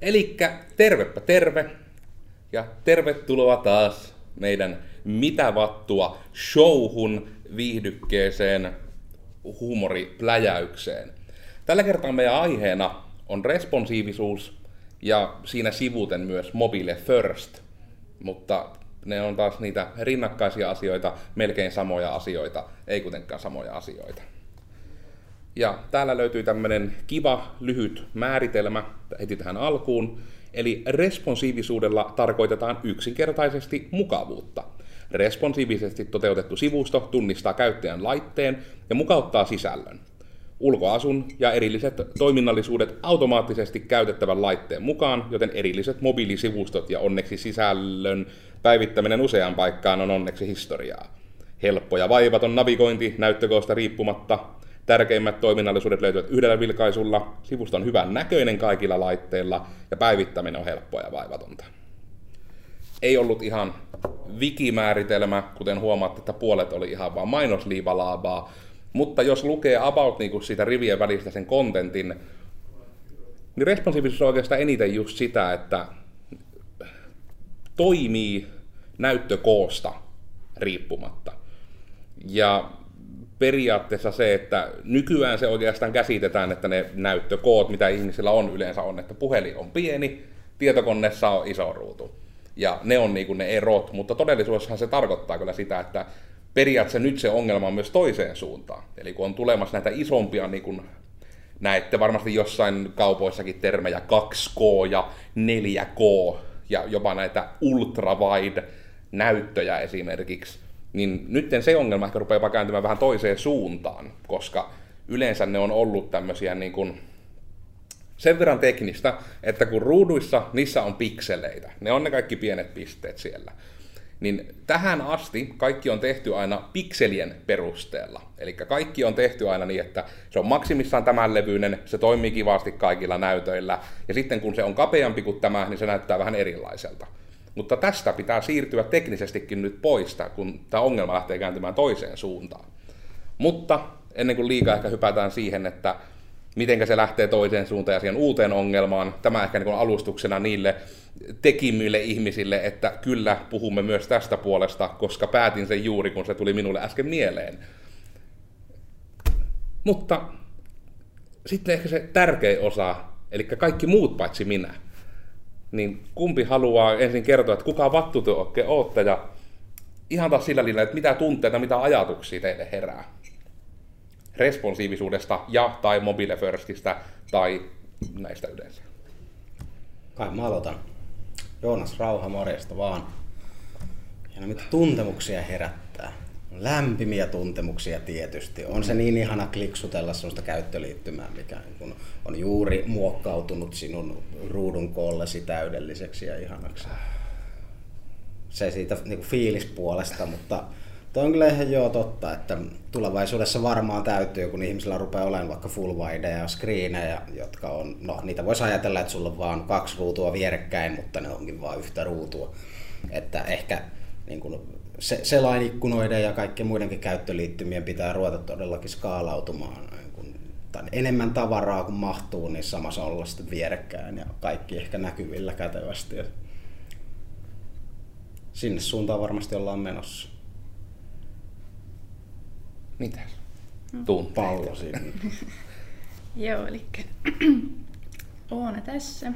Elikkä tervepä terve ja tervetuloa taas meidän Mitä vattua showhun viihdykkeeseen huumoripläjäykseen. Tällä kertaa meidän aiheena on responsiivisuus ja siinä sivuten myös mobile first, mutta ne on taas niitä rinnakkaisia asioita, melkein samoja asioita, ei kuitenkaan samoja asioita. Ja täällä löytyy tämmöinen kiva, lyhyt määritelmä heti tähän alkuun. Eli responsiivisuudella tarkoitetaan yksinkertaisesti mukavuutta. Responsiivisesti toteutettu sivusto tunnistaa käyttäjän laitteen ja mukauttaa sisällön. Ulkoasun ja erilliset toiminnallisuudet automaattisesti käytettävän laitteen mukaan, joten erilliset mobiilisivustot ja onneksi sisällön päivittäminen useaan paikkaan on onneksi historiaa. Helppo ja vaivaton navigointi näyttökoosta riippumatta, Tärkeimmät toiminnallisuudet löytyvät yhdellä vilkaisulla, sivusto on hyvän näköinen kaikilla laitteilla ja päivittäminen on helppoa ja vaivatonta. Ei ollut ihan wikimääritelmä, kuten huomaatte, että puolet oli ihan vaan mainosliivalaabaa, mutta jos lukee about niin siitä rivien välistä sen kontentin, niin responsiivisuus on oikeastaan eniten just sitä, että toimii näyttökoosta riippumatta. Ja periaatteessa se, että nykyään se oikeastaan käsitetään, että ne näyttökoot, mitä ihmisillä on yleensä on, että puhelin on pieni, tietokoneessa on iso ruutu. Ja ne on niin ne erot, mutta todellisuudessahan se tarkoittaa kyllä sitä, että periaatteessa nyt se ongelma on myös toiseen suuntaan. Eli kun on tulemassa näitä isompia, niin kuin näette varmasti jossain kaupoissakin termejä 2K ja 4K ja jopa näitä ultrawide näyttöjä esimerkiksi, niin nyt se ongelma ehkä rupeaa kääntymään vähän toiseen suuntaan, koska yleensä ne on ollut tämmöisiä niin kuin sen verran teknistä, että kun ruuduissa niissä on pikseleitä, ne on ne kaikki pienet pisteet siellä, niin tähän asti kaikki on tehty aina pikselien perusteella. Eli kaikki on tehty aina niin, että se on maksimissaan tämän levyinen, se toimii kivasti kaikilla näytöillä, ja sitten kun se on kapeampi kuin tämä, niin se näyttää vähän erilaiselta. Mutta tästä pitää siirtyä teknisestikin nyt pois, kun tämä ongelma lähtee kääntymään toiseen suuntaan. Mutta ennen kuin liikaa ehkä hypätään siihen, että miten se lähtee toiseen suuntaan ja siihen uuteen ongelmaan, tämä ehkä niin alustuksena niille tekimyille ihmisille, että kyllä puhumme myös tästä puolesta, koska päätin sen juuri, kun se tuli minulle äsken mieleen. Mutta sitten ehkä se tärkein osa, eli kaikki muut paitsi minä niin kumpi haluaa ensin kertoa, että kuka vattu te oikein ootte ja ihan taas sillä linjalla, että mitä tunteita, mitä ajatuksia teille herää responsiivisuudesta ja tai mobile firstistä tai näistä yleensä. Kai mä aloitan. Joonas Rauha, morjesta vaan. Ja mitä tuntemuksia herättää. Lämpimiä tuntemuksia tietysti. On se niin ihana kliksutella sellaista käyttöliittymää, mikä on juuri muokkautunut sinun ruudun koollesi täydelliseksi ja ihanaksi. Se siitä niin kuin fiilispuolesta, mutta Tuo on kyllä ihan joo totta, että tulevaisuudessa varmaan täytyy, kun ihmisillä rupeaa olemaan vaikka full wide ja screenejä, jotka on, no niitä voisi ajatella, että sulla on vaan kaksi ruutua vierekkäin, mutta ne onkin vain yhtä ruutua. Että ehkä niin kuin se, selainikkunoiden ja kaikkien muidenkin käyttöliittymien pitää ruveta todellakin skaalautumaan. Niin kun, enemmän tavaraa kuin mahtuu, niin samassa olla sitten vierekkäin ja kaikki ehkä näkyvillä kätevästi. Sinne suuntaan varmasti ollaan menossa. Mitäs? Tuun pallo sinne. Joo, eli Oona tässä.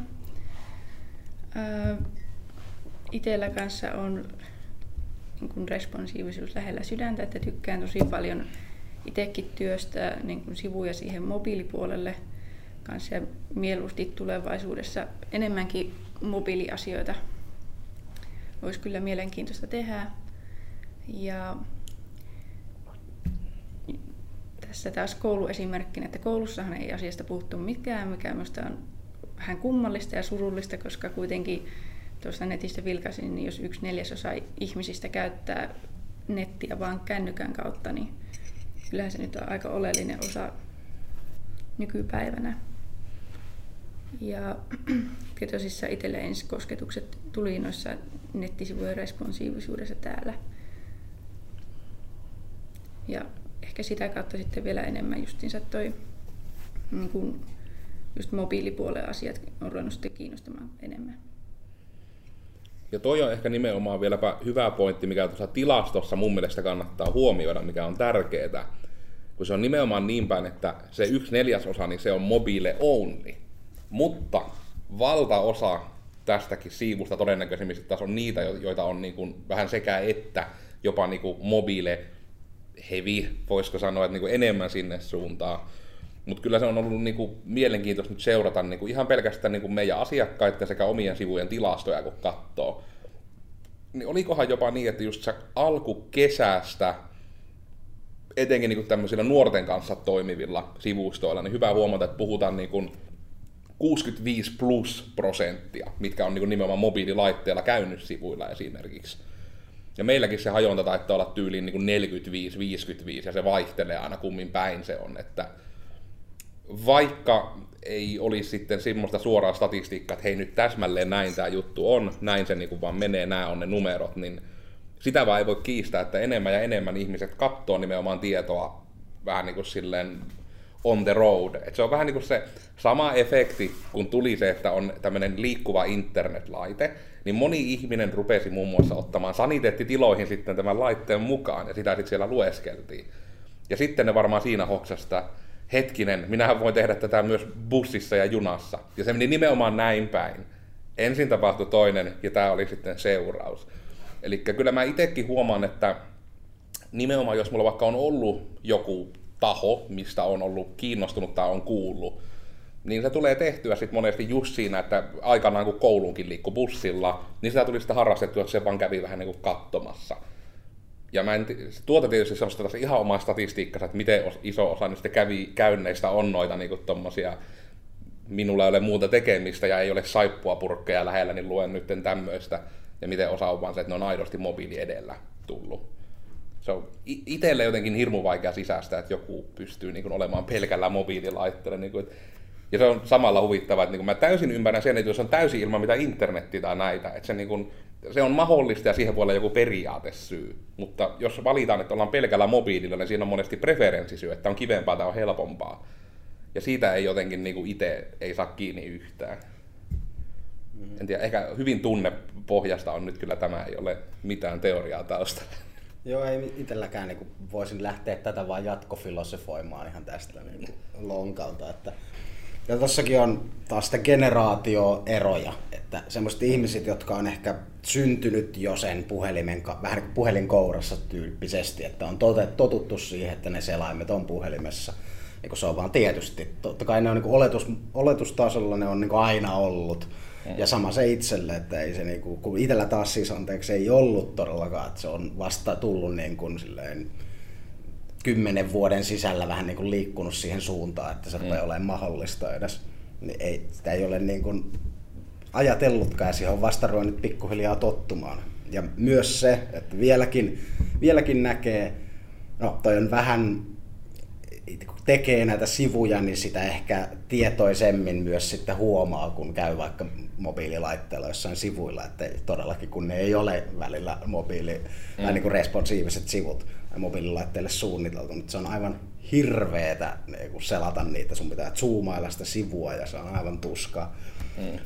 Itellä kanssa on niin kuin responsiivisuus lähellä sydäntä, että tykkään tosi paljon itsekin työstä niin kuin sivuja siihen mobiilipuolelle kanssa ja mieluusti tulevaisuudessa enemmänkin mobiiliasioita olisi kyllä mielenkiintoista tehdä. Ja tässä taas kouluesimerkkinä, että koulussahan ei asiasta puhuttu mikään, mikä minusta on vähän kummallista ja surullista, koska kuitenkin tuosta netistä vilkaisin, niin jos yksi neljäsosa ihmisistä käyttää nettiä vain kännykän kautta, niin kyllähän se nyt on aika oleellinen osa nykypäivänä. Ja kyllä tosissaan itselle kosketukset tuli noissa nettisivujen responsiivisuudessa täällä. Ja ehkä sitä kautta sitten vielä enemmän justiinsa toi niin kuin just mobiilipuolen asiat on ruvennut sitten kiinnostamaan enemmän. Ja toi on ehkä nimenomaan vieläpä hyvä pointti, mikä tuossa tilastossa mun mielestä kannattaa huomioida, mikä on tärkeää. Kun se on nimenomaan niin päin, että se yksi neljäsosa, niin se on mobile only. Mutta valtaosa tästäkin siivusta todennäköisesti taas on niitä, joita on niin kuin vähän sekä että jopa niin kuin mobile heavy, voisiko sanoa, että niin kuin enemmän sinne suuntaan. Mutta kyllä se on ollut niin kuin mielenkiintoista nyt seurata niin kuin ihan pelkästään niin kuin meidän asiakkaiden sekä omien sivujen tilastoja, kun katsoo. Niin olikohan jopa niin, että just alkukesästä, etenkin niin tämmöisillä nuorten kanssa toimivilla sivustoilla, niin hyvä huomata, että puhutaan niin kuin 65 plus prosenttia, mitkä on niin kuin nimenomaan mobiililaitteella käynyt sivuilla esimerkiksi. Ja meilläkin se hajonta taitaa olla tyyliin niin 45-55 ja se vaihtelee aina kummin päin se on, että vaikka ei olisi sitten semmoista suoraa statistiikkaa, että hei nyt täsmälleen näin tämä juttu on, näin se niin vaan menee, nämä on ne numerot, niin sitä vaan ei voi kiistää, että enemmän ja enemmän ihmiset katsoo nimenomaan tietoa vähän niin kuin silleen on the road. Et se on vähän niin kuin se sama efekti, kun tuli se, että on tämmöinen liikkuva internetlaite, niin moni ihminen rupesi muun muassa ottamaan saniteettitiloihin sitten tämän laitteen mukaan, ja sitä sitten siellä lueskeltiin. Ja sitten ne varmaan siinä hoksasta, hetkinen, minähän voin tehdä tätä myös bussissa ja junassa. Ja se meni nimenomaan näin päin. Ensin tapahtui toinen, ja tämä oli sitten seuraus. Eli kyllä mä itsekin huomaan, että nimenomaan jos mulla vaikka on ollut joku taho, mistä on ollut kiinnostunut tai on kuullut, niin se tulee tehtyä sitten monesti just siinä, että aikanaan kun kouluunkin liikkui bussilla, niin sitä tuli sitä harrastettua, että se vaan kävi vähän niin kuin katsomassa. Ja mä en, tuota tietysti semmoista tässä ihan omaa statistiikkaa, että miten iso osa niistä kävi, käynneistä on noita niin kuin tommosia, minulla ei ole muuta tekemistä ja ei ole saippua purkkeja lähellä, niin luen nyt tämmöistä. Ja miten osa on vaan se, että ne on aidosti mobiili edellä tullut se on itselle jotenkin hirmu vaikea sisäistä, että joku pystyy niin kuin, olemaan pelkällä mobiililaitteella. Niin kuin, ja se on samalla huvittavaa, että niin kuin, mä täysin ymmärrän sen, että jos on täysin ilman mitä internetti tai näitä, että se, niin kuin, se on mahdollista ja siihen voi olla joku periaatesyy. Mutta jos valitaan, että ollaan pelkällä mobiililla, niin siinä on monesti preferenssisyy, että on kivempaa tai on helpompaa. Ja siitä ei jotenkin niin itse ei saa kiinni yhtään. En tiedä, ehkä hyvin tunnepohjasta on nyt kyllä tämä, ei ole mitään teoriaa taustalla. Joo, ei itselläkään niin voisin lähteä tätä vaan jatkofilosofoimaan ihan tästä niin lonkalta. Että ja tossakin on taas sitä generaatioeroja, että semmoiset ihmiset, jotka on ehkä syntynyt jo sen puhelimen, vähän niin puhelinkourassa tyyppisesti, että on totuttu siihen, että ne selaimet on puhelimessa. Niin se on vaan tietysti, totta kai ne on niin oletus, oletustasolla ne on niin aina ollut, ja sama se itselle, että ei se niinku, kun itsellä taas siis anteeksi ei ollut todellakaan, että se on vasta tullut niin kuin silleen kymmenen vuoden sisällä vähän niin kuin liikkunut siihen suuntaan, että se mm. rupeaa olemaan mahdollista edes. Niin ei, sitä ei ole niin kuin ajatellutkaan ja siihen on vasta ruvennut pikkuhiljaa tottumaan. Ja myös se, että vieläkin, vieläkin näkee, no toi on vähän tekee näitä sivuja, niin sitä ehkä tietoisemmin myös sitten huomaa, kun käy vaikka mobiililaitteella jossain sivuilla, että todellakin kun ne ei ole välillä mobiili, mm. tai niin kuin responsiiviset sivut mobiililaitteelle suunniteltu, mutta se on aivan hirveetä niin selata niitä, sun pitää zoomailla sitä sivua ja se on aivan tuska. Mm.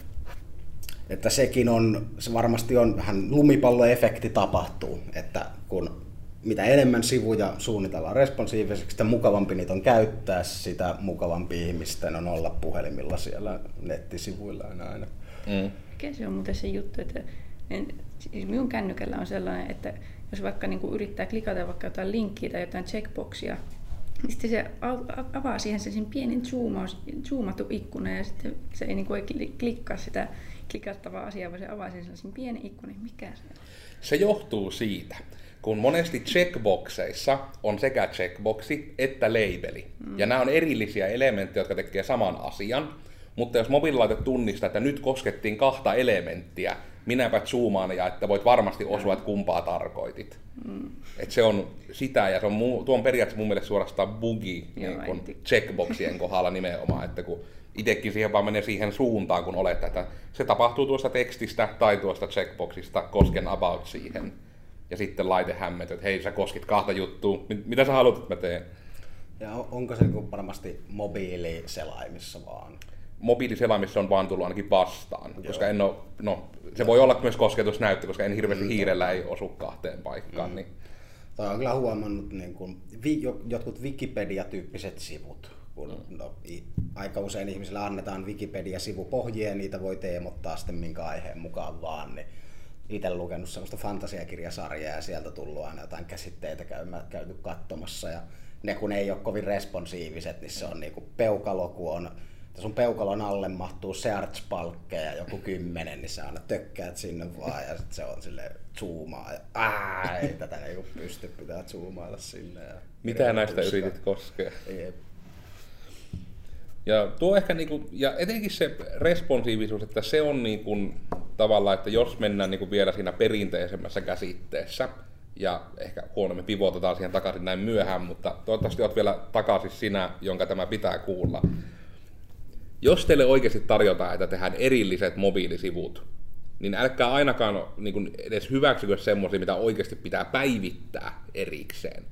Että sekin on, se varmasti on vähän lumipalloefekti tapahtuu, että kun mitä enemmän sivuja suunnitellaan responsiiviseksi, sitä mukavampi niitä on käyttää, sitä mukavampi ihmisten on olla puhelimilla siellä nettisivuilla aina. aina. Mm. Mikä se on muuten se juttu, että en, siis minun kännykällä on sellainen, että jos vaikka niin kuin yrittää klikata vaikka jotain linkkiä tai jotain checkboxia, niin sitten se avaa siihen sen pienen zoomaus, zoomattu ikkuna ja sitten se ei, niin kuin, klikkaa sitä klikattavaa asiaa, vaan se avaa sen sellaisen pienen ikkunan. Mikä se on? Se johtuu siitä, kun monesti checkboxeissa on sekä checkboxi että labeli. Mm. Ja nämä on erillisiä elementtejä, jotka tekee saman asian. Mutta jos mobiililaite tunnistaa, että nyt koskettiin kahta elementtiä, minäpä zoomaan ja että voit varmasti osua, että kumpaa tarkoitit. Mm. Et se on sitä ja se on, tuo on periaatteessa mun mielestä suorastaan bugi niin kun checkboxien kohdalla nimenomaan, että kun itsekin siihen vaan menee siihen suuntaan, kun olet, että se tapahtuu tuosta tekstistä tai tuosta checkboxista, kosken about siihen. Ja sitten laite hämmet, että hei sä koskit kahta juttua, mitä sä haluat, että mä teen? Ja onko se niin varmasti mobiiliselaimissa vaan? Mobiiliselaimissa on vaan tullut ainakin vastaan, Joo. koska en ole, no, se voi olla myös kosketusnäyttö, koska en hirveästi mm. hiirellä ei osu kahteen paikkaan. Mm. Niin. Toi on kyllä huomannut niin kuin, vi, jotkut Wikipedia-tyyppiset sivut, kun mm. no, aika usein ihmisille annetaan Wikipedia-sivupohjia ja niitä voi teemottaa sitten minkä aiheen mukaan vaan, niin itse lukenut sellaista fantasiakirjasarjaa ja sieltä tullut aina jotain käsitteitä käymään, käyty katsomassa ja ne kun ei ole kovin responsiiviset, niin se on niinku peukalo, kun on sun peukalon alle mahtuu search-palkkeja joku kymmenen, niin sä aina tökkäät sinne vaan ja sit se on sille zoomaa ja ää, ei tätä ei pysty, pitää zoomailla sinne. Ja Mitä näistä yritit koskea? Ei. Ja tuo ehkä niinku, ja etenkin se responsiivisuus, että se on niinku, tavallaan, että jos mennään niinku vielä siinä perinteisemmässä käsitteessä, ja ehkä huono, me pivotetaan siihen takaisin näin myöhään, mutta toivottavasti olet vielä takaisin sinä, jonka tämä pitää kuulla. Jos teille oikeasti tarjotaan, että tehdään erilliset mobiilisivut, niin älkää ainakaan niin kuin edes hyväksykö semmoisia, mitä oikeasti pitää päivittää erikseen.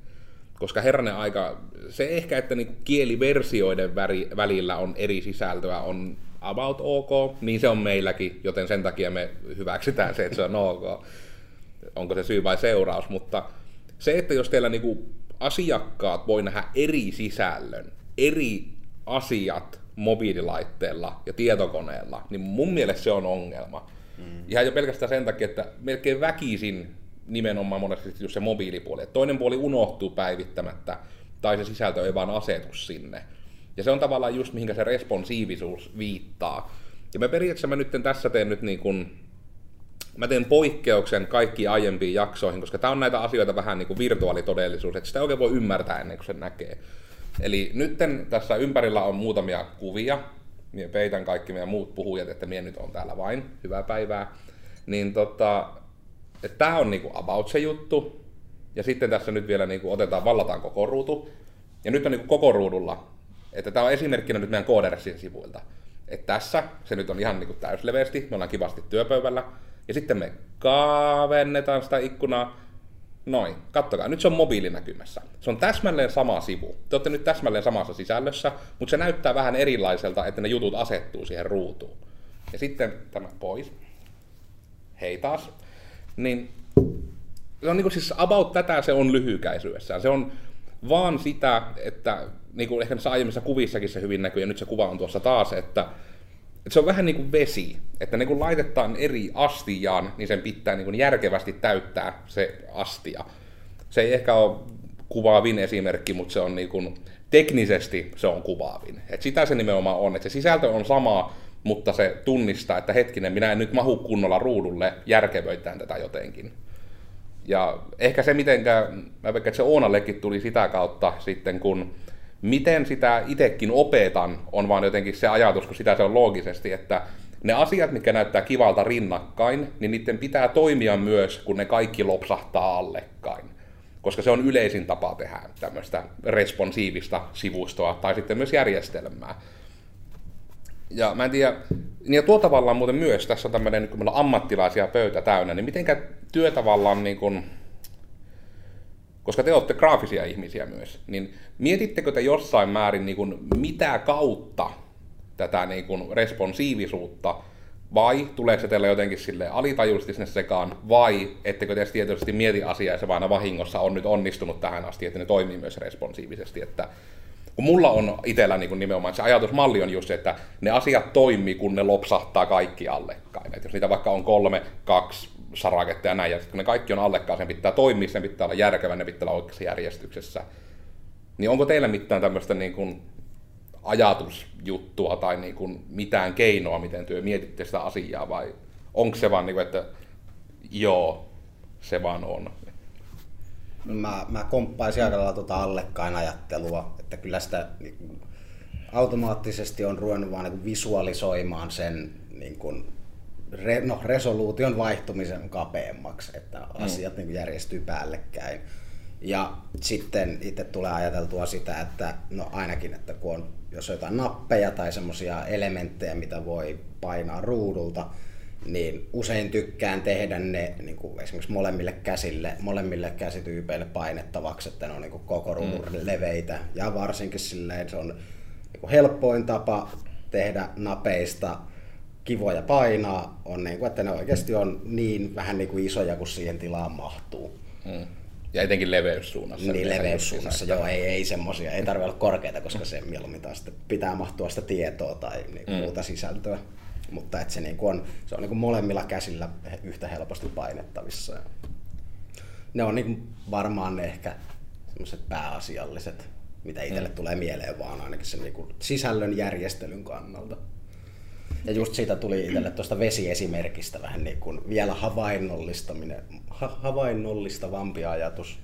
Koska herranen aika, se ehkä, että niin kieliversioiden väri, välillä on eri sisältöä, on about ok, niin se on meilläkin, joten sen takia me hyväksytään se, että se on ok. Onko se syy vai seuraus, mutta se, että jos teillä niin asiakkaat voi nähdä eri sisällön, eri asiat mobiililaitteella ja tietokoneella, niin mun mielestä se on ongelma. Mm. Ihan jo pelkästään sen takia, että melkein väkisin nimenomaan monesti just se mobiilipuoli. Että toinen puoli unohtuu päivittämättä, tai se sisältö ei vaan asetu sinne. Ja se on tavallaan just mihinkä se responsiivisuus viittaa. Ja mä periaatteessa mä nyt tässä teen nyt niin kuin, mä teen poikkeuksen kaikkiin aiempiin jaksoihin, koska tämä on näitä asioita vähän niin kuin virtuaalitodellisuus, että sitä oikein voi ymmärtää ennen kuin se näkee. Eli nyt tässä ympärillä on muutamia kuvia, minä peitän kaikki meidän muut puhujat, että minä nyt on täällä vain, hyvää päivää. Niin tota, tämä on niinku about se juttu, ja sitten tässä nyt vielä niinku otetaan, vallataan koko ruutu, ja nyt on niinku koko ruudulla, että tämä on esimerkkinä nyt meidän Codersin sivuilta. Että tässä se nyt on ihan niinku täysleveästi, me ollaan kivasti työpöydällä, ja sitten me kaavennetaan sitä ikkunaa, Noin, kattokaa. Nyt se on mobiilinäkymässä. Se on täsmälleen sama sivu. Te olette nyt täsmälleen samassa sisällössä, mutta se näyttää vähän erilaiselta, että ne jutut asettuu siihen ruutuun. Ja sitten tämä pois. Hei taas. Niin se on niin kuin siis about tätä se on lyhykäisyydessään. Se on vaan sitä, että niin kuin ehkä näissä aiemmissa kuvissakin se hyvin näkyy, ja nyt se kuva on tuossa taas, että se on vähän niin kuin vesi, että niin kuin laitetaan eri astiaan, niin sen pitää niin kuin järkevästi täyttää se astia. Se ei ehkä ole kuvaavin esimerkki, mutta se on niin kuin, teknisesti se on kuvaavin. Et sitä se nimenomaan on, että se sisältö on sama, mutta se tunnistaa, että hetkinen, minä en nyt mahu kunnolla ruudulle, järkevöitään tätä jotenkin. Ja ehkä se, mitenkä, mä että se Oonallekin tuli sitä kautta sitten, kun miten sitä itsekin opetan, on vaan jotenkin se ajatus, kun sitä se on loogisesti, että ne asiat, mitkä näyttää kivalta rinnakkain, niin niiden pitää toimia myös, kun ne kaikki lopsahtaa allekkain. Koska se on yleisin tapa tehdä tämmöistä responsiivista sivustoa tai sitten myös järjestelmää. Ja mä en tiedä, niin ja tuo tavallaan muuten myös, tässä on tämmöinen, kun meillä on ammattilaisia pöytä täynnä, niin mitenkä työ tavallaan niin kuin, koska te olette graafisia ihmisiä myös, niin mietittekö te jossain määrin niin kuin, mitä kautta tätä niin kuin, responsiivisuutta, vai tuleeko se teille jotenkin sille alitajuisesti sinne sekaan, vai ettekö te tietysti mieti asiaa ja se vaan vahingossa on nyt onnistunut tähän asti, että ne toimii myös responsiivisesti, että kun mulla on itsellä niin nimenomaan se ajatusmalli on just se, että ne asiat toimii, kun ne lopsahtaa kaikki allekkain. Et jos niitä vaikka on kolme, kaksi, saraketta ja näin, ja kun ne kaikki on allekkaan, sen pitää toimia, sen pitää olla järkevä, ne pitää olla oikeassa järjestyksessä. Niin onko teillä mitään tämmöistä niin kuin ajatusjuttua tai niin kuin mitään keinoa, miten työ mietitte sitä asiaa, vai onko se vaan niin kuin, että joo, se vaan on? No mä, mä komppaisin aika lailla tuota allekkain ajattelua, että kyllä sitä niin kuin, automaattisesti on ruvennut vaan niin kuin visualisoimaan sen niin kuin, re, no, resoluution vaihtumisen kapeammaksi, että mm. asiat niin järjestyy päällekkäin. Ja sitten itse tulee ajateltua sitä, että no ainakin, että kun on, jos on jotain nappeja tai semmoisia elementtejä, mitä voi painaa ruudulta, niin usein tykkään tehdä ne niin kuin esimerkiksi molemmille käsille, molemmille käsityypeille painettavaksi, että ne on niin kuin koko ruudun mm. leveitä. Ja varsinkin silleen se on niin kuin helpoin tapa tehdä napeista kivoja painaa, on niin kuin, että ne oikeasti on niin vähän niin kuin isoja kuin siihen tilaan mahtuu. Mm. Ja etenkin leveyssuunnassa. Niin, leveyssuunnassa, joo, ei, ei semmosia, ei tarvitse olla korkeita, koska se mieluummin taas pitää mahtua sitä tietoa tai niin mm. muuta sisältöä. Mutta että se, niin kuin on, se on niin kuin molemmilla käsillä yhtä helposti painettavissa. Ne on niin kuin varmaan ne ehkä semmoiset pääasialliset, mitä itselle mm. tulee mieleen, vaan ainakin sen niin kuin sisällön järjestelyn kannalta. Ja just siitä tuli itselle tuosta vesiesimerkistä vähän niin kuin vielä havainnollistaminen, ha- havainnollistavampi ajatus.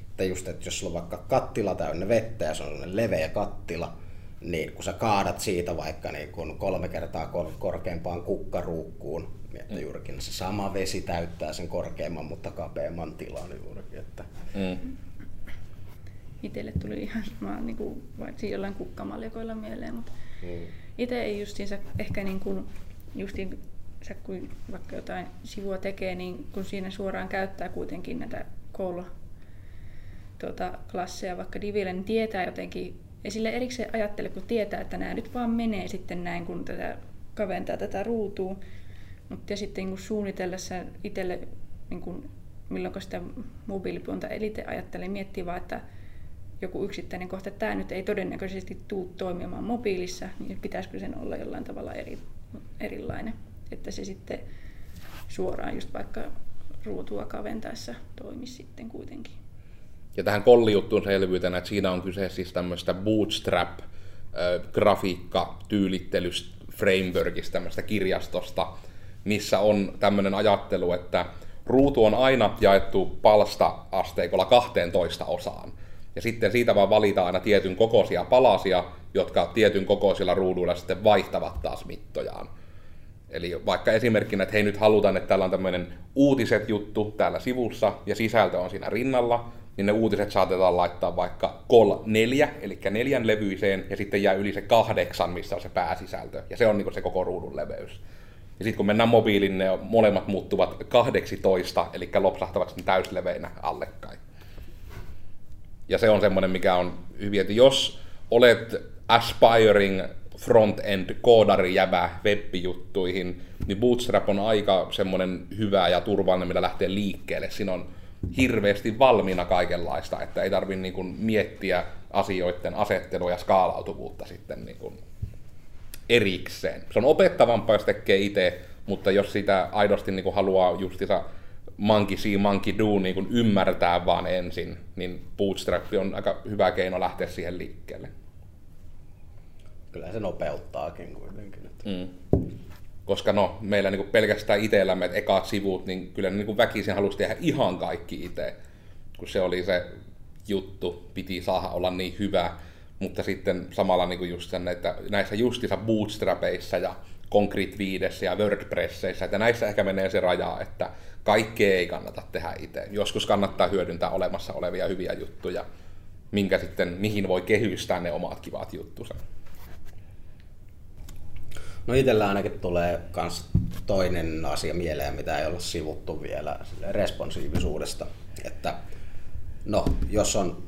Että just, että jos sulla on vaikka kattila täynnä vettä ja se on leveä kattila, niin kun sä kaadat siitä vaikka niin kun kolme kertaa kor- korkeampaan kukkaruukkuun, niin että mm. juurikin se sama vesi täyttää sen korkeamman, mutta kapeamman tilan juurikin. Että... Mm. Itselle tuli ihan sama, niin kuin, vaikka jollain kukkamaljakoilla mieleen, mutta mm itse ei justiinsa ehkä niin kuin, justiin, sä kun vaikka jotain sivua tekee, niin kun siinä suoraan käyttää kuitenkin näitä koulu tuota, klasseja vaikka Diville, niin tietää jotenkin, ei sille erikseen ajattele, kun tietää, että nämä nyt vaan menee sitten näin, kun tätä kaventaa tätä ruutua. Mutta sitten niin suunnitellessa itselle, niin kun, milloin sitä mobiilipuolta elite ajattelee, miettii vaan, että joku yksittäinen kohta, että tämä nyt ei todennäköisesti tule toimimaan mobiilissa, niin pitäisikö sen olla jollain tavalla eri, erilainen, että se sitten suoraan just vaikka ruutua kaventaessa toimisi sitten kuitenkin. Ja tähän kollijuttuun selvyytenä, että siinä on kyse siis tämmöistä bootstrap grafiikka frameworkista, tämmöistä kirjastosta, missä on tämmöinen ajattelu, että ruutu on aina jaettu palsta-asteikolla 12 osaan. Ja sitten siitä vaan valitaan aina tietyn kokoisia palasia, jotka tietyn kokoisilla ruuduilla sitten vaihtavat taas mittojaan. Eli vaikka esimerkkinä, että hei nyt halutaan, että täällä on tämmöinen uutiset juttu täällä sivussa ja sisältö on siinä rinnalla, niin ne uutiset saatetaan laittaa vaikka kol 4, eli neljän levyiseen, ja sitten jää yli se kahdeksan, missä on se pääsisältö. Ja se on niin se koko ruudun leveys. Ja sitten kun mennään mobiilin, ne molemmat muuttuvat 18, eli lopsahtavat täysleveinä allekkain. Ja se on semmoinen, mikä on hyvin, että jos olet aspiring front-end koodari jävä web-juttuihin, niin Bootstrap on aika semmoinen hyvä ja turvallinen, millä lähtee liikkeelle. Siinä on hirveästi valmiina kaikenlaista, että ei tarvitse niin miettiä asioiden asettelua ja skaalautuvuutta sitten niin kuin erikseen. Se on opettavampaa, jos tekee itse, mutta jos sitä aidosti niin kuin haluaa justissa monkey see, monkey do niin kuin ymmärtää vaan ensin, niin bootstrap on aika hyvä keino lähteä siihen liikkeelle. Kyllä se nopeuttaakin kuitenkin. Mm. Koska no, meillä niin pelkästään itsellämme, että ekat sivut, niin kyllä niin väkisin halusi tehdä ihan kaikki itse, kun se oli se juttu, piti saada olla niin hyvä, mutta sitten samalla niin just sen, että näissä justissa bootstrapeissa ja Concrete 5 ja WordPressissä, että näissä ehkä menee se raja, että kaikkea ei kannata tehdä itse. Joskus kannattaa hyödyntää olemassa olevia hyviä juttuja, minkä sitten, mihin voi kehystää ne omat kivat juttusa. No itsellä ainakin tulee myös toinen asia mieleen, mitä ei olla sivuttu vielä responsiivisuudesta. Että no, jos on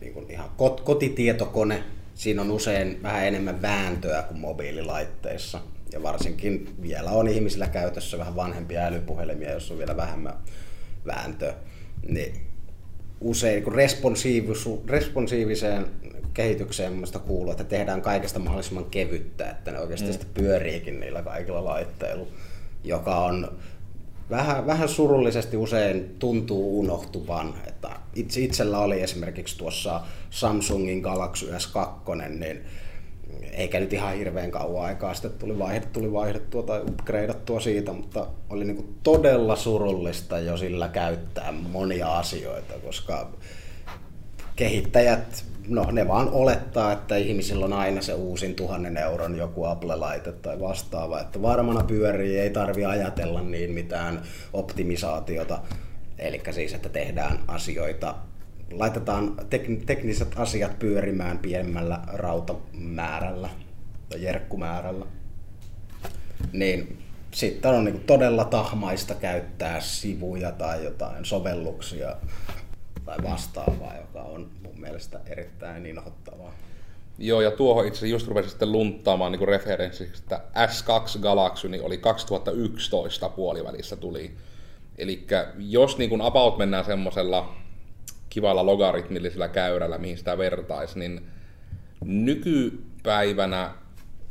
niin kuin ihan kot- kotitietokone, siinä on usein vähän enemmän vääntöä kuin mobiililaitteissa ja varsinkin vielä on ihmisillä käytössä vähän vanhempia älypuhelimia, jos on vielä vähemmän vääntöä, niin usein kun responsiiviseen kehitykseen mielestäni kuuluu, että tehdään kaikesta mahdollisimman kevyttä, että ne oikeasti mm. pyöriikin niillä kaikilla laitteilla, joka on vähän, vähän surullisesti usein tuntuu unohtuvan. Että itse, itsellä oli esimerkiksi tuossa Samsungin Galaxy S2, niin eikä nyt ihan hirveän kauan aikaa sitten tuli vaihdettua, tuli vaihdettua tai upgradeattua siitä, mutta oli niin todella surullista jo sillä käyttää monia asioita, koska kehittäjät, no ne vaan olettaa, että ihmisillä on aina se uusin tuhannen euron joku Apple-laite tai vastaava, että varmana pyörii, ei tarvi ajatella niin mitään optimisaatiota, eli siis, että tehdään asioita laitetaan tek- tekniset asiat pyörimään pienemmällä rautamäärällä tai jerkkumäärällä, niin sitten on niin todella tahmaista käyttää sivuja tai jotain sovelluksia tai vastaavaa, joka on mun mielestä erittäin inhottavaa. Joo, ja tuohon itse just rupesin sitten lunttaamaan niin referenssiksi, että S2 Galaxy niin oli 2011 puolivälissä tuli. Eli jos niin kuin about mennään semmoisella kivalla logaritmillisella käyrällä, mihin sitä vertaisi, niin nykypäivänä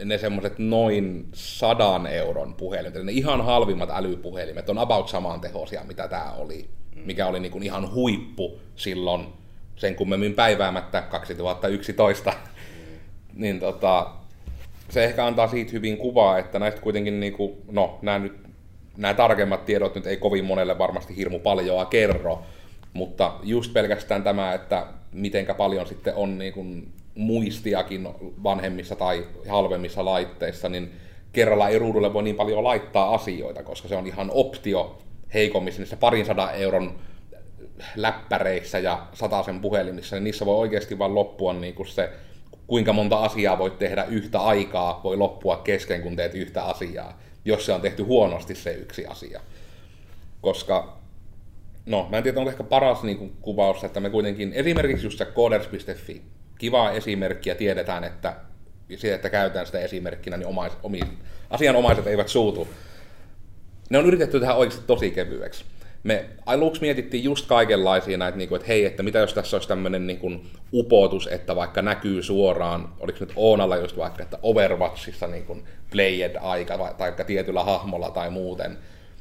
ne semmoiset noin sadan euron puhelimet, ne ihan halvimmat älypuhelimet on about saman tehoisia, mitä tämä oli, mikä oli niin kuin ihan huippu silloin sen kummemmin päiväämättä 2011. niin tota, se ehkä antaa siitä hyvin kuvaa, että näistä kuitenkin, niin kuin, no nämä, nyt, nämä tarkemmat tiedot nyt ei kovin monelle varmasti hirmu paljoa kerro, mutta just pelkästään tämä, että mitenkä paljon sitten on niin kuin muistiakin vanhemmissa tai halvemmissa laitteissa, niin kerralla ei ruudulle voi niin paljon laittaa asioita, koska se on ihan optio heikommissa, niissä parin sadan euron läppäreissä ja sataisen puhelimissa, niin niissä voi oikeasti vaan loppua niin kuin se, kuinka monta asiaa voit tehdä yhtä aikaa, voi loppua kesken, kun teet yhtä asiaa, jos se on tehty huonosti se yksi asia. Koska, no, mä en tiedä, onko ehkä paras niin kuin, kuvaus, että me kuitenkin, esimerkiksi just se coders.fi, kiva esimerkki ja tiedetään, että se, että käytetään sitä esimerkkinä, niin omais, omi, asianomaiset eivät suutu. Ne on yritetty tehdä oikeasti tosi kevyeksi. Me aluksi mietittiin just kaikenlaisia näitä, niin kuin, että hei, että mitä jos tässä olisi tämmöinen niin upotus, että vaikka näkyy suoraan, oliko nyt Oonalla just vaikka, että Overwatchissa niin kuin played aika tai tietyllä hahmolla tai muuten.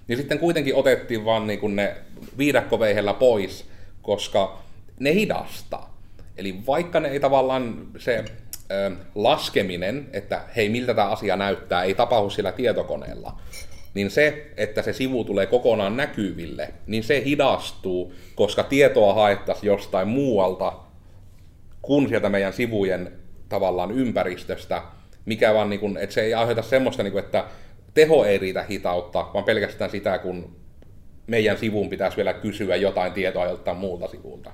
Niin sitten kuitenkin otettiin vaan niin kuin ne viidakkoveihellä pois, koska ne hidastaa. Eli vaikka ne ei tavallaan se ö, laskeminen, että hei miltä tämä asia näyttää, ei tapahdu sillä tietokoneella, niin se, että se sivu tulee kokonaan näkyville, niin se hidastuu, koska tietoa haettaisiin jostain muualta kuin sieltä meidän sivujen tavallaan ympäristöstä, mikä vaan, niin kuin, että se ei aiheuta semmoista, niin kuin, että teho ei riitä hitautta, vaan pelkästään sitä, kun meidän sivun pitäisi vielä kysyä jotain tietoa joltain muulta sivulta.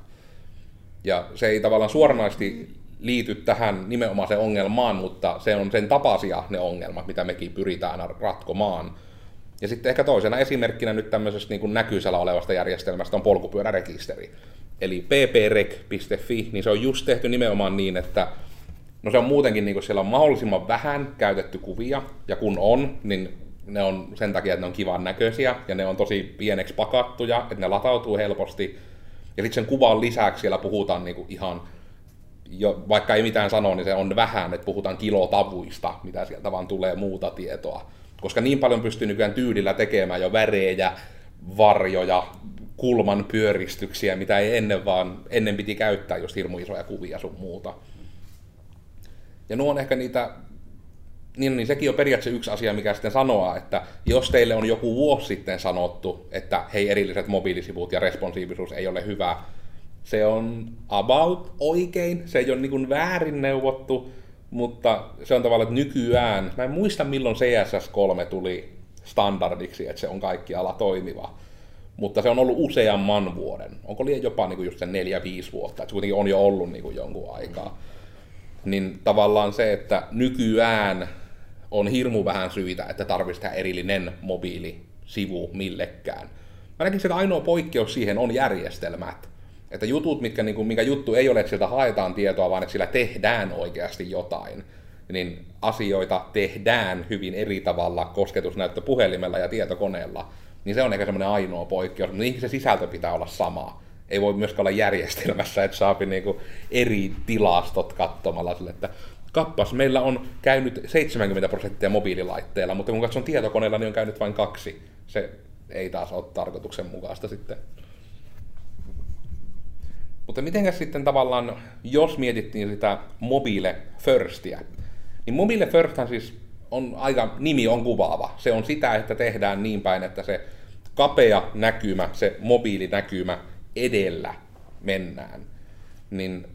Ja se ei tavallaan suoranaisesti liity tähän nimenomaiseen ongelmaan, mutta se on sen tapaisia ne ongelmat, mitä mekin pyritään ratkomaan. Ja sitten ehkä toisena esimerkkinä nyt tämmöisestä niin kuin näkyisellä olevasta järjestelmästä on polkupyörärekisteri. Eli pprek.fi, niin se on just tehty nimenomaan niin, että no se on muutenkin, niin kuin siellä on mahdollisimman vähän käytetty kuvia, ja kun on, niin ne on sen takia, että ne on kivan näköisiä, ja ne on tosi pieneksi pakattuja, että ne latautuu helposti, ja sitten sen kuvan lisäksi siellä puhutaan niinku ihan, jo, vaikka ei mitään sano, niin se on vähän, että puhutaan kilotavuista, mitä sieltä vaan tulee muuta tietoa. Koska niin paljon pystyy nykyään tyylillä tekemään jo värejä, varjoja, kulman pyöristyksiä, mitä ei ennen vaan, ennen piti käyttää just hirmu isoja kuvia sun muuta. Ja nuo on ehkä niitä niin, niin sekin on periaatteessa yksi asia, mikä sitten sanoa, että jos teille on joku vuosi sitten sanottu, että hei erilliset mobiilisivut ja responsiivisuus ei ole hyvä, se on about oikein, se ei ole niin väärin neuvottu, mutta se on tavallaan, että nykyään, mä en muista milloin CSS3 tuli standardiksi, että se on kaikkialla toimiva, mutta se on ollut useamman vuoden. Onko liian jopa niin kuin just sen neljä, viisi vuotta, että se kuitenkin on jo ollut niin kuin jonkun aikaa. Niin tavallaan se, että nykyään on hirmu vähän syitä, että tarvitsisi tehdä erillinen mobiilisivu millekään. Mä näkisin, että ainoa poikkeus siihen on järjestelmät. Että jutut, mitkä, niin kuin, mikä juttu ei ole, että sieltä haetaan tietoa, vaan että sillä tehdään oikeasti jotain, niin asioita tehdään hyvin eri tavalla kosketusnäyttöpuhelimella ja tietokoneella. Niin se on ehkä semmoinen ainoa poikkeus, mutta se sisältö pitää olla sama. Ei voi myöskään olla järjestelmässä, että saapi niinku eri tilastot katsomalla sille, että kappas, meillä on käynyt 70 prosenttia mobiililaitteella, mutta kun katson tietokoneella, niin on käynyt vain kaksi. Se ei taas ole tarkoituksenmukaista sitten. Mutta mitenkäs sitten tavallaan, jos mietittiin sitä mobile firstia, niin mobile firsthan siis on aika, nimi on kuvaava. Se on sitä, että tehdään niin päin, että se kapea näkymä, se mobiilinäkymä edellä mennään. Niin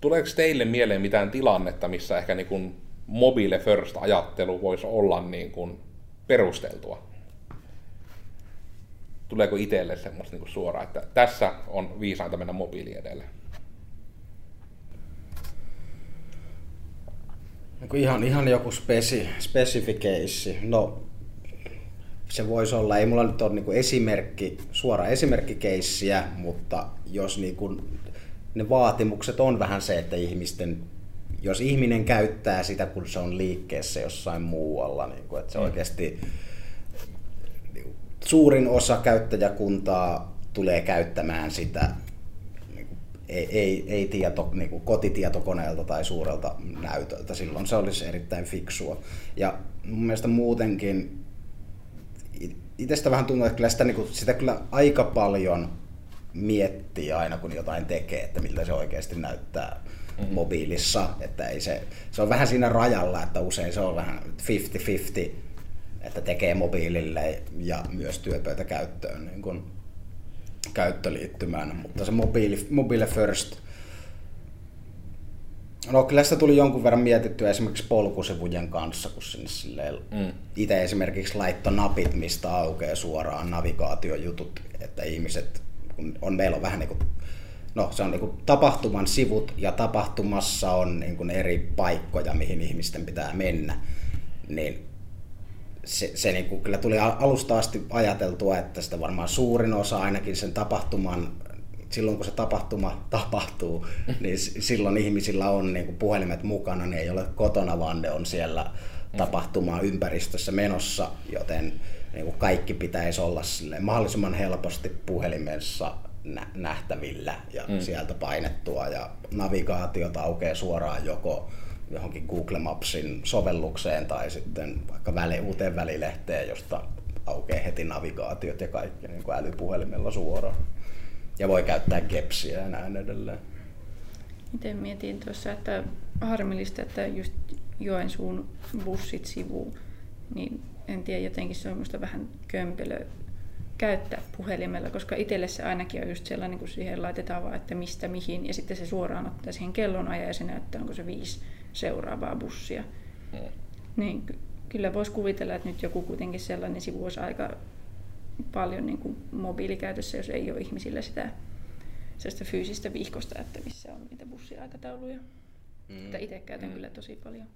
Tuleeko teille mieleen mitään tilannetta, missä ehkä niin kuin mobile first ajattelu voisi olla niin kuin perusteltua? Tuleeko itselle semmoista niin kuin suoraan, että tässä on viisainta mennä mobiili edelle? Niin ihan, ihan joku spesi, spesifikkeissi. No, se voisi olla, ei mulla nyt ole niin esimerkki, suora esimerkkikeissiä, mutta jos niin kuin ne vaatimukset on vähän se, että ihmisten jos ihminen käyttää sitä, kun se on liikkeessä jossain muualla, niin kuin, että se mm. oikeasti suurin osa käyttäjäkuntaa tulee käyttämään sitä niin ei, ei, ei tieto, niin kuin kotitietokoneelta tai suurelta näytöltä. Silloin se olisi erittäin fiksua. Ja mun mielestä muutenkin itsestä vähän tuntuu, että kyllä sitä, niin kuin, sitä kyllä aika paljon miettii aina, kun jotain tekee, että miltä se oikeasti näyttää mm-hmm. mobiilissa. Että ei se, se on vähän siinä rajalla, että usein se on vähän 50-50, että tekee mobiilille ja myös työpöytäkäyttöön niin kuin käyttöliittymään. Mutta se mobiili, mobile first No kyllä sitä tuli jonkun verran mietittyä esimerkiksi polkusivujen kanssa, kun sinne silleen mm. itse esimerkiksi laitto napit, mistä aukeaa suoraan navigaatiojutut, että ihmiset, kun on, meillä on vähän niin kuin, no se on niin kuin tapahtuman sivut ja tapahtumassa on niin kuin eri paikkoja, mihin ihmisten pitää mennä, niin se, se niin kuin kyllä tuli alusta asti ajateltua, että sitä varmaan suurin osa ainakin sen tapahtuman silloin kun se tapahtuma tapahtuu, niin silloin ihmisillä on niin kuin puhelimet mukana, niin ei ole kotona, vaan ne on siellä tapahtumaa ympäristössä menossa, joten niin kuin kaikki pitäisi olla mahdollisimman helposti puhelimessa nähtävillä ja mm. sieltä painettua ja navigaatiota aukeaa suoraan joko johonkin Google Mapsin sovellukseen tai sitten vaikka väli, uuteen välilehteen, josta aukeaa heti navigaatiot ja kaikki niin kuin älypuhelimella suoraan ja voi käyttää kepsiä ja näin edelleen. Miten mietin tuossa, että harmillista, että just Joensuun bussit sivuun, niin en tiedä, jotenkin se on minusta vähän kömpelö käyttää puhelimella, koska itselle se ainakin on just sellainen, kun siihen laitetaan vaan, että mistä mihin, ja sitten se suoraan ottaa siihen kellonajan ja se näyttää, onko se viisi seuraavaa bussia. Mm. Niin kyllä voisi kuvitella, että nyt joku kuitenkin sellainen sivu olisi aika paljon niin kuin mobiilikäytössä, jos ei ole ihmisillä sitä sellaista fyysistä vihkosta, että missä on niitä bussiaikatauluja. Mm. Että itse käytän mm. kyllä tosi paljon.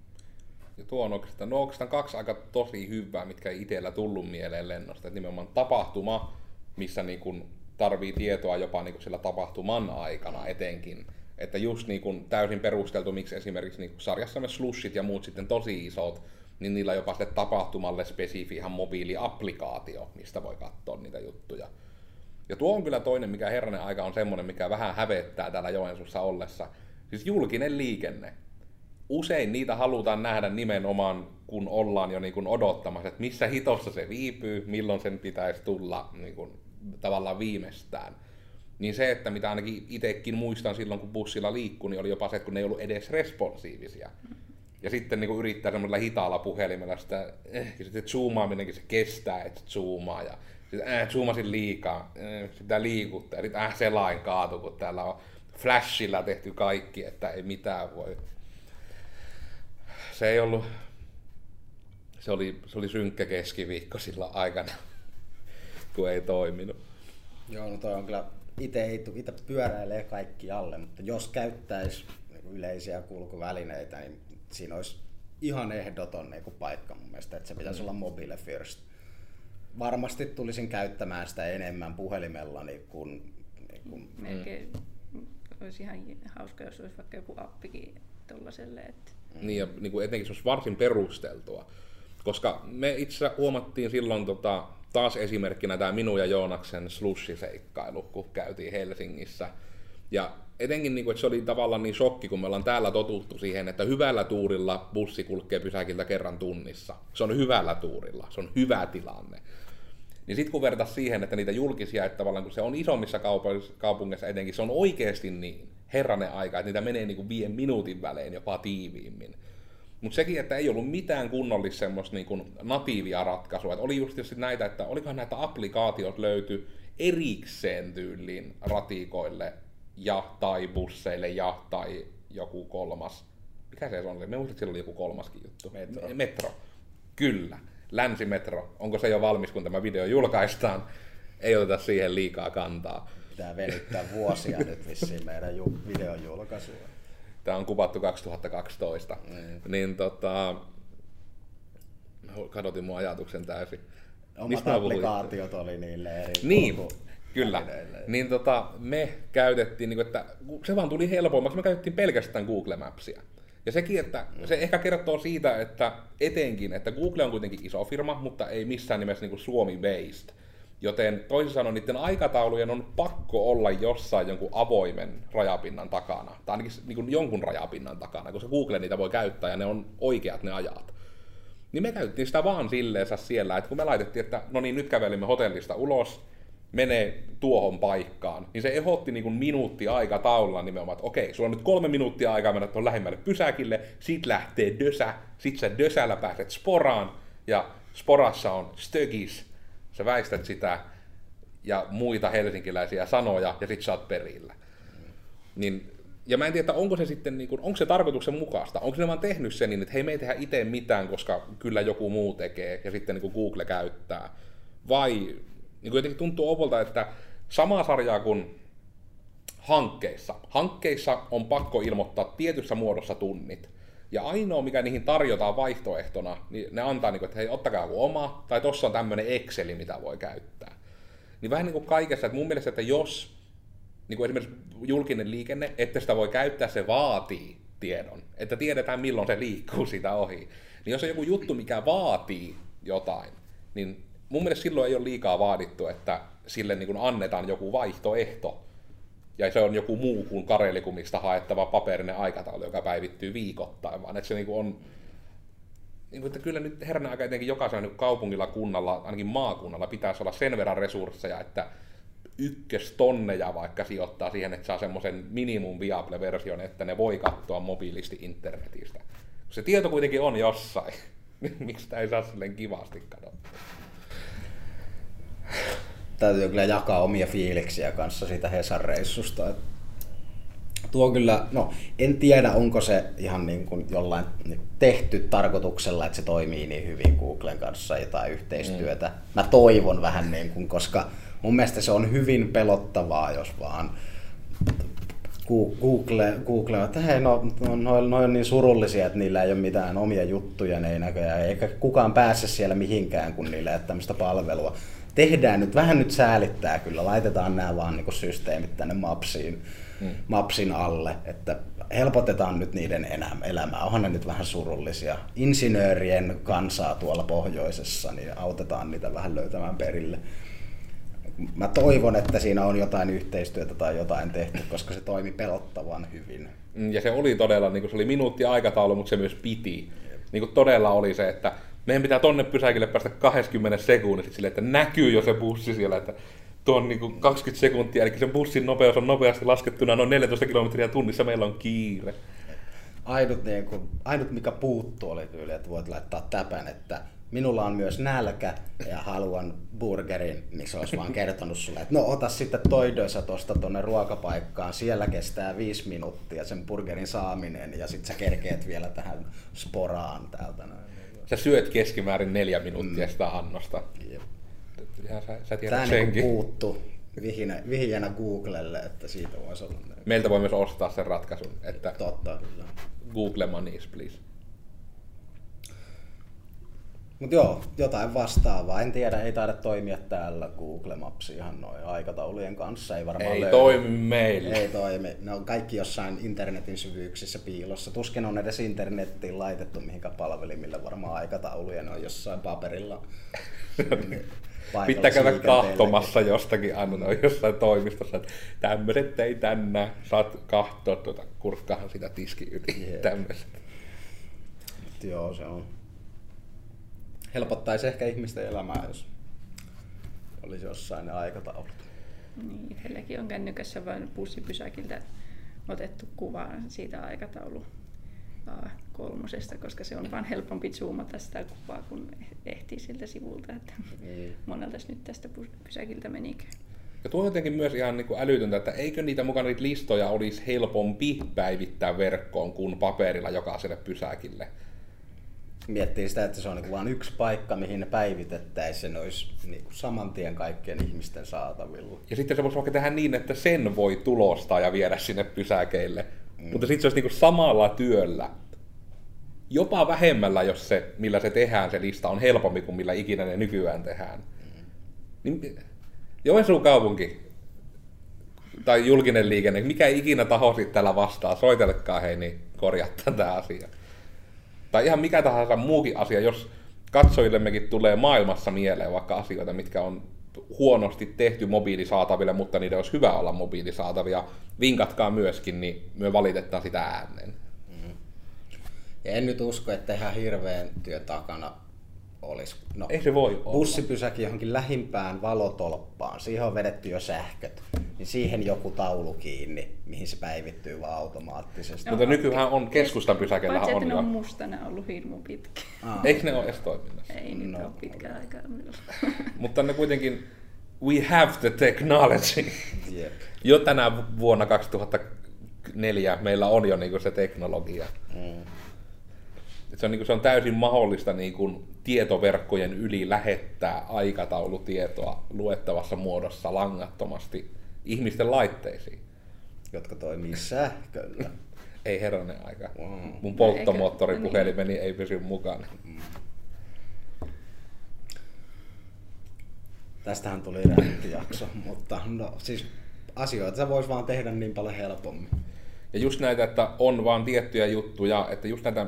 Ja tuo on oikeastaan, no oikeastaan kaksi aika tosi hyvää, mitkä ei itsellä tullut mieleen lennosta. Että nimenomaan tapahtuma, missä niin kuin tarvii tietoa jopa niin kuin sillä tapahtuman aikana etenkin. Että just niin kuin täysin perusteltu, miksi esimerkiksi niin kuin sarjassamme slushit ja muut sitten tosi isot, niin niillä on jopa sitten tapahtumalle spesifi ihan mobiiliaplikaatio, mistä voi katsoa niitä juttuja. Ja tuo on kyllä toinen, mikä herranen aika on semmoinen, mikä vähän hävettää täällä Joensuussa ollessa. Siis julkinen liikenne. Usein niitä halutaan nähdä nimenomaan, kun ollaan jo niin kuin odottamassa, että missä hitossa se viipyy, milloin sen pitäisi tulla niin kuin, tavallaan viimeistään. Niin se, että mitä ainakin itsekin muistan silloin, kun bussilla liikkui, niin oli jopa se, että kun ne ei ollut edes responsiivisia. Ja sitten niin yrittää semmoisella hitaalla puhelimella sitä, eh, ja sitten zoomaaminenkin se kestää, että zoomaa. Ja sitten äh, zoomasin liikaa, äh, sitä liikuttaa. Ja sitten äh, selain kaatu, kun täällä on flashilla tehty kaikki, että ei mitään voi. Se ei ollut, se oli, se oli synkkä keskiviikko sillä aikana, kun ei toiminut. Joo, no toi on kyllä, itse ei itse pyöräilee kaikki alle, mutta jos käyttäisi yleisiä kulkuvälineitä, niin siinä olisi ihan ehdoton niin kuin paikka mun mielestä, että se pitäisi mm. olla mobile first. Varmasti tulisin käyttämään sitä enemmän puhelimellani kuin... Niin kuin Melkein mm. olisi ihan hauska, jos olisi vaikka joku appikin tuollaiselle. Että... Mm. Niin ja niin kuin etenkin se olisi varsin perusteltua. Koska me itse huomattiin silloin tota, taas esimerkkinä tämä minun ja Joonaksen slushiseikkailu, kun käytiin Helsingissä. Ja etenkin niin kuin, että se oli tavallaan niin shokki, kun me ollaan täällä totuttu siihen, että hyvällä tuurilla bussi kulkee pysäkiltä kerran tunnissa. Se on hyvällä tuurilla, se on hyvä tilanne. Niin sitten kun vertaisi siihen, että niitä julkisia, että tavallaan kun se on isommissa kaupungeissa etenkin, se on oikeasti niin herranen aika, että niitä menee niin kuin viiden minuutin välein jopa tiiviimmin. Mutta sekin, että ei ollut mitään kunnollista semmoista niin natiivia ratkaisua. Et oli just näitä, että olikohan näitä applikaatiot löyty erikseen tyyliin ratikoille ja tai busseille ja tai joku kolmas. Mikä se on? Me että siellä oli joku kolmaskin juttu. Metro. Metro. Kyllä. Länsimetro. Onko se jo valmis, kun tämä video julkaistaan? Ei oteta siihen liikaa kantaa. Pitää venyttää vuosia nyt vissiin meidän ju- videon julkaisua. Tämä on kuvattu 2012. Mm. Niin tota... Kadotin mun ajatuksen täysin. Omat Mistä applikaatiot oli niille eri Niin, Kyllä. Niin tota, me käytettiin, niin kuin, että se vaan tuli helpommaksi, me käytettiin pelkästään Google Mapsia. Ja sekin, että se ehkä kertoo siitä, että etenkin, että Google on kuitenkin iso firma, mutta ei missään nimessä niin Suomi-based. Joten toisin sanoen niiden aikataulujen on pakko olla jossain jonkun avoimen rajapinnan takana, tai ainakin niin kuin jonkun rajapinnan takana, koska Google niitä voi käyttää ja ne on oikeat ne ajat. Niin me käytettiin sitä vaan silleensä siellä, että kun me laitettiin, että no niin, nyt kävelimme hotellista ulos, menee tuohon paikkaan, niin se ehotti niin kuin minuutti aikataululla nimenomaan, että okei, sulla on nyt kolme minuuttia aikaa mennä tuon lähimmälle pysäkille, sit lähtee dösä, sit sä dösällä pääset sporaan, ja sporassa on stögis, sä väistät sitä, ja muita helsinkiläisiä sanoja, ja sit sä oot perillä. Niin, ja mä en tiedä, onko se sitten, niin kuin, onko se tarkoituksen mukaista, onko ne vaan tehnyt sen niin, että hei, me ei tehdä itse mitään, koska kyllä joku muu tekee, ja sitten niin Google käyttää, vai niin jotenkin tuntuu opolta, että samaa sarjaa kuin hankkeissa. Hankkeissa on pakko ilmoittaa tietyssä muodossa tunnit. Ja ainoa, mikä niihin tarjotaan vaihtoehtona, niin ne antaa, niin kuin, että hei, ottakaa joku oma, tai tuossa on tämmöinen Exceli, mitä voi käyttää. Niin vähän niin kuin kaikessa, että mun mielestä, että jos niin kuin esimerkiksi julkinen liikenne, että sitä voi käyttää, se vaatii tiedon. Että tiedetään, milloin se liikkuu sitä ohi. Niin jos on joku juttu, mikä vaatii jotain, niin mun mielestä silloin ei ole liikaa vaadittu, että sille niin kuin annetaan joku vaihtoehto. Ja se on joku muu kuin karelikumista haettava paperinen aikataulu, joka päivittyy viikoittain, vaan että se niin on niin kuin, että kyllä nyt herran aika etenkin jokaisella niin kaupungilla, kunnalla, ainakin maakunnalla pitäisi olla sen verran resursseja, että ykköstonneja vaikka sijoittaa siihen, että saa semmoisen minimum viable version, että ne voi katsoa mobiilisti internetistä. Se tieto kuitenkin on jossain. Miksi sitä ei saa silleen kivasti katsottua? Täytyy kyllä jakaa omia fiiliksiä kanssa siitä Hesan-reissusta. Tuo kyllä, no en tiedä onko se ihan niin kuin jollain tehty tarkoituksella, että se toimii niin hyvin Googlen kanssa tai yhteistyötä. Mm. Mä toivon vähän niin kuin, koska mun mielestä se on hyvin pelottavaa, jos vaan Google, Google että hei, no, no, no, no on niin surullisia, että niillä ei ole mitään omia juttuja, ne ei näköjään, eikä kukaan pääse siellä mihinkään, kun niillä ei ole tämmöistä palvelua tehdään nyt, vähän nyt säälittää kyllä, laitetaan nämä vaan niin systeemit tänne Mapsiin, hmm. Mapsin alle, että helpotetaan nyt niiden elämää. Onhan ne nyt vähän surullisia. Insinöörien kansaa tuolla pohjoisessa, niin autetaan niitä vähän löytämään perille. Mä toivon, että siinä on jotain yhteistyötä tai jotain tehty, koska se toimi pelottavan hyvin. Mm, ja se oli todella, niin kuin se oli minuutti aikataulu, mutta se myös piti. Niin kuin todella oli se, että meidän pitää tonne pysäkille päästä 20 sekunnissa sille, että näkyy jo se bussi siellä, että tuo on niin 20 sekuntia, eli sen bussin nopeus on nopeasti laskettuna noin 14 kilometriä tunnissa, meillä on kiire. Ainut, niin kuin, ainut mikä puuttuu oli tyyli, että voit laittaa täpän, että minulla on myös nälkä ja haluan burgerin, niin se olisi vaan kertonut sulle, että no ota sitten toidoissa tuosta tuonne ruokapaikkaan, siellä kestää viisi minuuttia sen burgerin saaminen ja sitten sä kerkeet vielä tähän sporaan täältä. Näin sä syöt keskimäärin neljä minuuttia mm. sitä annosta. Jep. Ja sä, sä tiedät Tämä senkin. Niin puuttu vihjänä, vihjänä Googlelle, että siitä voisi olla. Meiltä voi myös ostaa sen ratkaisun, että Totta, kyllä. Google Moneys, please. Mutta joo, jotain vastaavaa. En tiedä, ei taida toimia täällä Google Maps ihan noin aikataulujen kanssa. Ei varmaan Ei löydy. toimi meillä. Ei toimi. Ne on kaikki jossain internetin syvyyksissä piilossa. Tuskin on edes internettiin laitettu mihinkä palvelimille varmaan aikatauluja. Ne on jossain paperilla. Pitää käydä kahtomassa jostakin aina, ne on jossain toimistossa, että tämmöiset ei tänne, saat kahtoa, tuota, kurkkahan sitä tiski yli, yeah. tämmöiset. Joo, se on helpottaisi ehkä ihmisten elämää, jos olisi jossain ne aikataulut. Niin, itselläkin on kännykässä vain bussipysäkiltä otettu kuva siitä aikataulu kolmosesta, koska se on vaan helpompi zoomata sitä kuvaa, kun ehtii siltä sivulta, että niin. monelta nyt tästä pysäkiltä menikö. Ja tuo on jotenkin myös ihan niin kuin älytöntä, että eikö niitä mukana niitä listoja olisi helpompi päivittää verkkoon kuin paperilla jokaiselle pysäkille miettii sitä, että se on niin vain yksi paikka, mihin ne päivitettäisiin, se olisi niin saman tien kaikkien ihmisten saatavilla. Ja sitten se voisi vaikka tehdä niin, että sen voi tulostaa ja viedä sinne pysäkeille. Mm. Mutta sitten se olisi niin samalla työllä. Jopa vähemmällä, jos se, millä se tehdään, se lista on helpompi kuin millä ikinä ne nykyään tehdään. Mm. Niin, Joensuun kaupunki tai julkinen liikenne, mikä ikinä taho sitten täällä vastaa, soitelkaa hei, niin korjaa tätä asiaa. Tai ihan mikä tahansa muukin asia, jos katsojillemmekin tulee maailmassa mieleen vaikka asioita, mitkä on huonosti tehty mobiilisaataville, mutta niiden olisi hyvä olla mobiilisaatavia. Vinkatkaa myöskin, niin me valitetaan sitä ääneen. Ja en nyt usko, että ihan hirveän työ takana olisi. No, Ei se voi olla. bussipysäki johonkin lähimpään valotolppaan, siihen on vedetty jo sähköt, niin siihen joku taulu kiinni, mihin se päivittyy vaan automaattisesti. Mutta nykyään on keskustan pysäkellä Paitsi, että on ne on mustana ollut hirmu pitkä. Eikö ne ole edes toiminnassa? Ei nyt No. ole pitkään aikaa. milloin. Mutta ne kuitenkin, we have the technology. Jep. Jo tänä vuonna 2004 meillä on jo niinku se teknologia. Mm. Et se, on, niinku, se on täysin mahdollista niinku, tietoverkkojen yli lähettää aikataulutietoa luettavassa muodossa langattomasti ihmisten laitteisiin. Jotka toimii sähköllä. Ei herranen aika. Wow. Mun No, polttomoottoripuhelimeni ei pysy mukana. Tästähän tuli ränttijakso, mutta no siis asioita se voisi vaan tehdä niin paljon helpommin. Ja just näitä, että on vaan tiettyjä juttuja, että just näitä,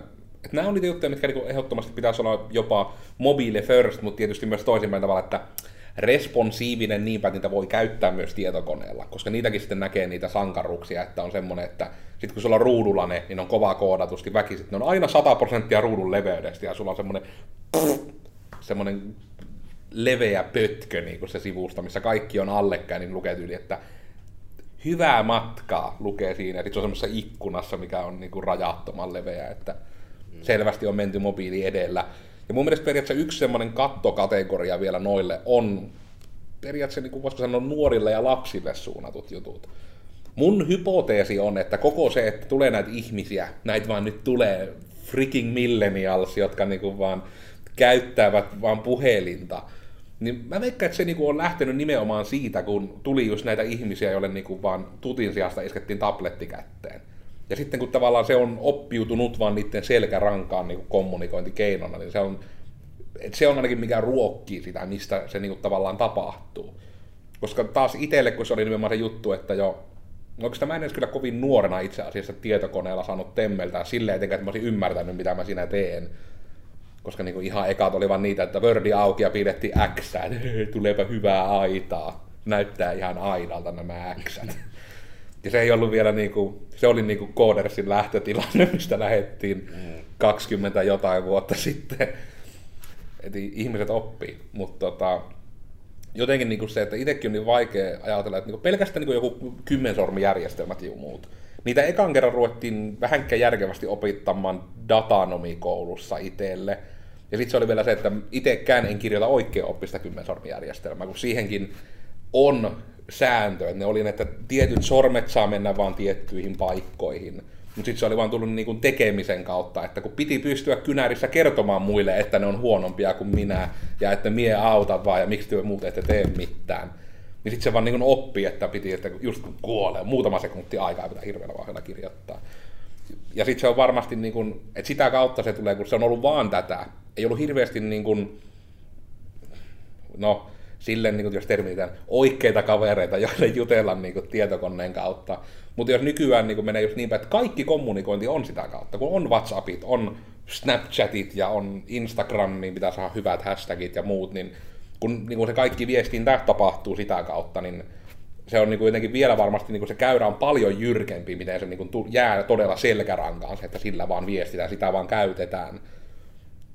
että nämä on niitä juttuja, mitkä niinku ehdottomasti pitäisi olla jopa mobile first, mutta tietysti myös toisinpäin tavalla, että responsiivinen niinpä, että niitä voi käyttää myös tietokoneella, koska niitäkin sitten näkee niitä sankaruuksia, että on semmoinen, että sitten kun sulla on ruudulla ne, niin on kovaa koodatusti väkisin, ne on aina 100 prosenttia ruudun leveydestä ja sulla on semmoinen semmoinen leveä pötkö niin kuin se sivusta, missä kaikki on allekkäin, niin lukee tyyli, että hyvää matkaa lukee siinä. Sitten se on semmoisessa ikkunassa, mikä on niin kuin rajattoman leveä, että selvästi on menty mobiili edellä. Ja mun mielestä periaatteessa yksi semmoinen kattokategoria vielä noille on periaatteessa, niin kuin voisiko sanoa, nuorille ja lapsille suunnatut jutut. Mun hypoteesi on, että koko se, että tulee näitä ihmisiä, näitä vaan nyt tulee freaking millennials, jotka niinku vaan käyttävät vaan puhelinta, niin mä veikkaan, että se niinku on lähtenyt nimenomaan siitä, kun tuli just näitä ihmisiä, joille niinku vaan tutin sijasta iskettiin tabletti kätteen. Ja sitten kun tavallaan se on oppiutunut vaan niiden selkärankaan niinku kommunikointikeinona, niin se on, et se on ainakin mikä ruokkii sitä, mistä se niinku tavallaan tapahtuu. Koska taas itselle, kun se oli nimenomaan se juttu, että jo Oikeastaan mä en edes kyllä kovin nuorena itse asiassa tietokoneella saanut temmeltää silleen, etenkään, että mä olisin ymmärtänyt, mitä mä siinä teen. Koska niinku ihan ekat oli vaan niitä, että Wordi auki ja piirrettiin X, tuleepa hyvää aitaa. Näyttää ihan aidalta nämä X. Ja se ei ollut vielä niinku, se oli niinku Codersin lähtötilanne, mistä lähettiin 20 jotain vuotta sitten. Eli ihmiset oppii, mutta tota, jotenkin niin kuin se, että itsekin on niin vaikea ajatella, että niin pelkästään niin joku kymmensormijärjestelmät ja muut. Niitä ekan kerran ruvettiin vähänkään järkevästi opittamaan datanomikoulussa itselle. Ja sitten se oli vielä se, että itsekään en kirjoita oikein oppista kymmensormijärjestelmää, kun siihenkin on sääntö, että ne oli, että tietyt sormet saa mennä vaan tiettyihin paikkoihin. Mutta sitten se oli vaan tullut niinku tekemisen kautta, että kun piti pystyä kynärissä kertomaan muille, että ne on huonompia kuin minä, ja että mie auta vaan, ja miksi työ muut ette tee mitään. Niin sitten se vaan niinku oppi, että piti, että just kun kuolee, muutama sekunti aikaa pitää hirveällä vauhdilla kirjoittaa. Ja sitten se on varmasti, niin kun, että sitä kautta se tulee, kun se on ollut vaan tätä. Ei ollut hirveästi niin kun, no, silleen, niin kuin, jos termitään, oikeita kavereita, joille jutella niin kuin, tietokoneen kautta. Mutta jos nykyään niin kuin, menee just niin päin, että kaikki kommunikointi on sitä kautta, kun on WhatsAppit, on Snapchatit ja on Instagramiin, pitää saada hyvät hashtagit ja muut, niin kun niin kuin se kaikki viestintä tapahtuu sitä kautta, niin se on niin kuin jotenkin vielä varmasti niin kuin se käyrä on paljon jyrkempi, miten se niin kuin jää todella selkärankaan, se, että sillä vaan viestitään, sitä vaan käytetään.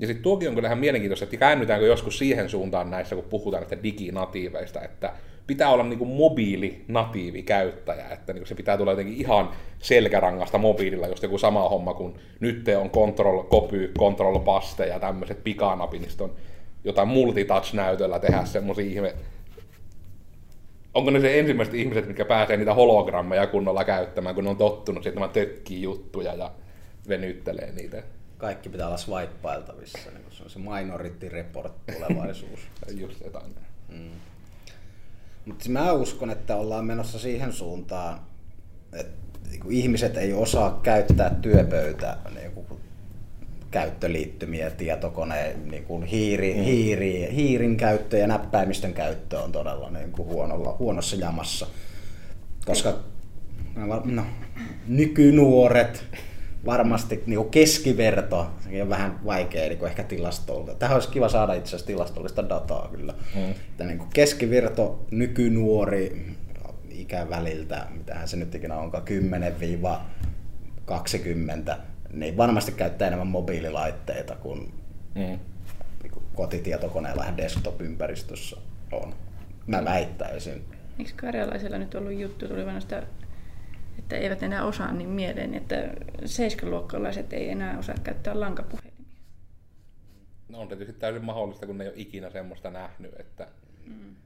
Ja sitten tuokin on kyllä ihan mielenkiintoista, että käännytäänkö joskus siihen suuntaan näissä, kun puhutaan näistä diginatiiveista, että pitää olla niin kuin mobiilinatiivi käyttäjä, että niin se pitää tulla jotenkin ihan selkärangasta mobiililla, just joku sama homma kuin nyt on control copy, control paste ja tämmöiset pikanapit, niin on jotain multitouch-näytöllä tehdä semmoisia ihme... Onko ne se ensimmäiset ihmiset, mitkä pääsee niitä hologrammeja kunnolla käyttämään, kun ne on tottunut sitten tökkii juttuja ja venyttelee niitä. Kaikki pitää olla swipeailtavissa, niin se on se minority report tulevaisuus. Just jotain. Mm. Mutta mä uskon, että ollaan menossa siihen suuntaan, että niinku ihmiset ei osaa käyttää työpöytä niinku käyttöliittymiä, tietokoneen niinku hiiri, Mm. hiiri, hiirin käyttö ja näppäimistön käyttö on todella niinku huonolla, huonossa jamassa. Koska no, nykynuoret varmasti niin kuin keskiverto, sekin on vähän vaikea niin kuin ehkä tilastolta. Tähän olisi kiva saada itse asiassa tilastollista dataa kyllä. Mm. Että niin kuin keskiverto nykynuori ikäväliltä, mitähän se nyt ikinä onkaan, 10-20, niin varmasti käyttää enemmän mobiililaitteita kuin mm. Niin kotitietokoneella ja desktop-ympäristössä on. Mä väittäisin. Eikö karjalaisella nyt ollut juttu, tuli noista että eivät enää osaa niin mieleen, että seiskaluokkalaiset ei enää osaa käyttää lankapuhelimia. No on tietysti täysin mahdollista, kun ne ei ole ikinä semmoista nähnyt, että mm.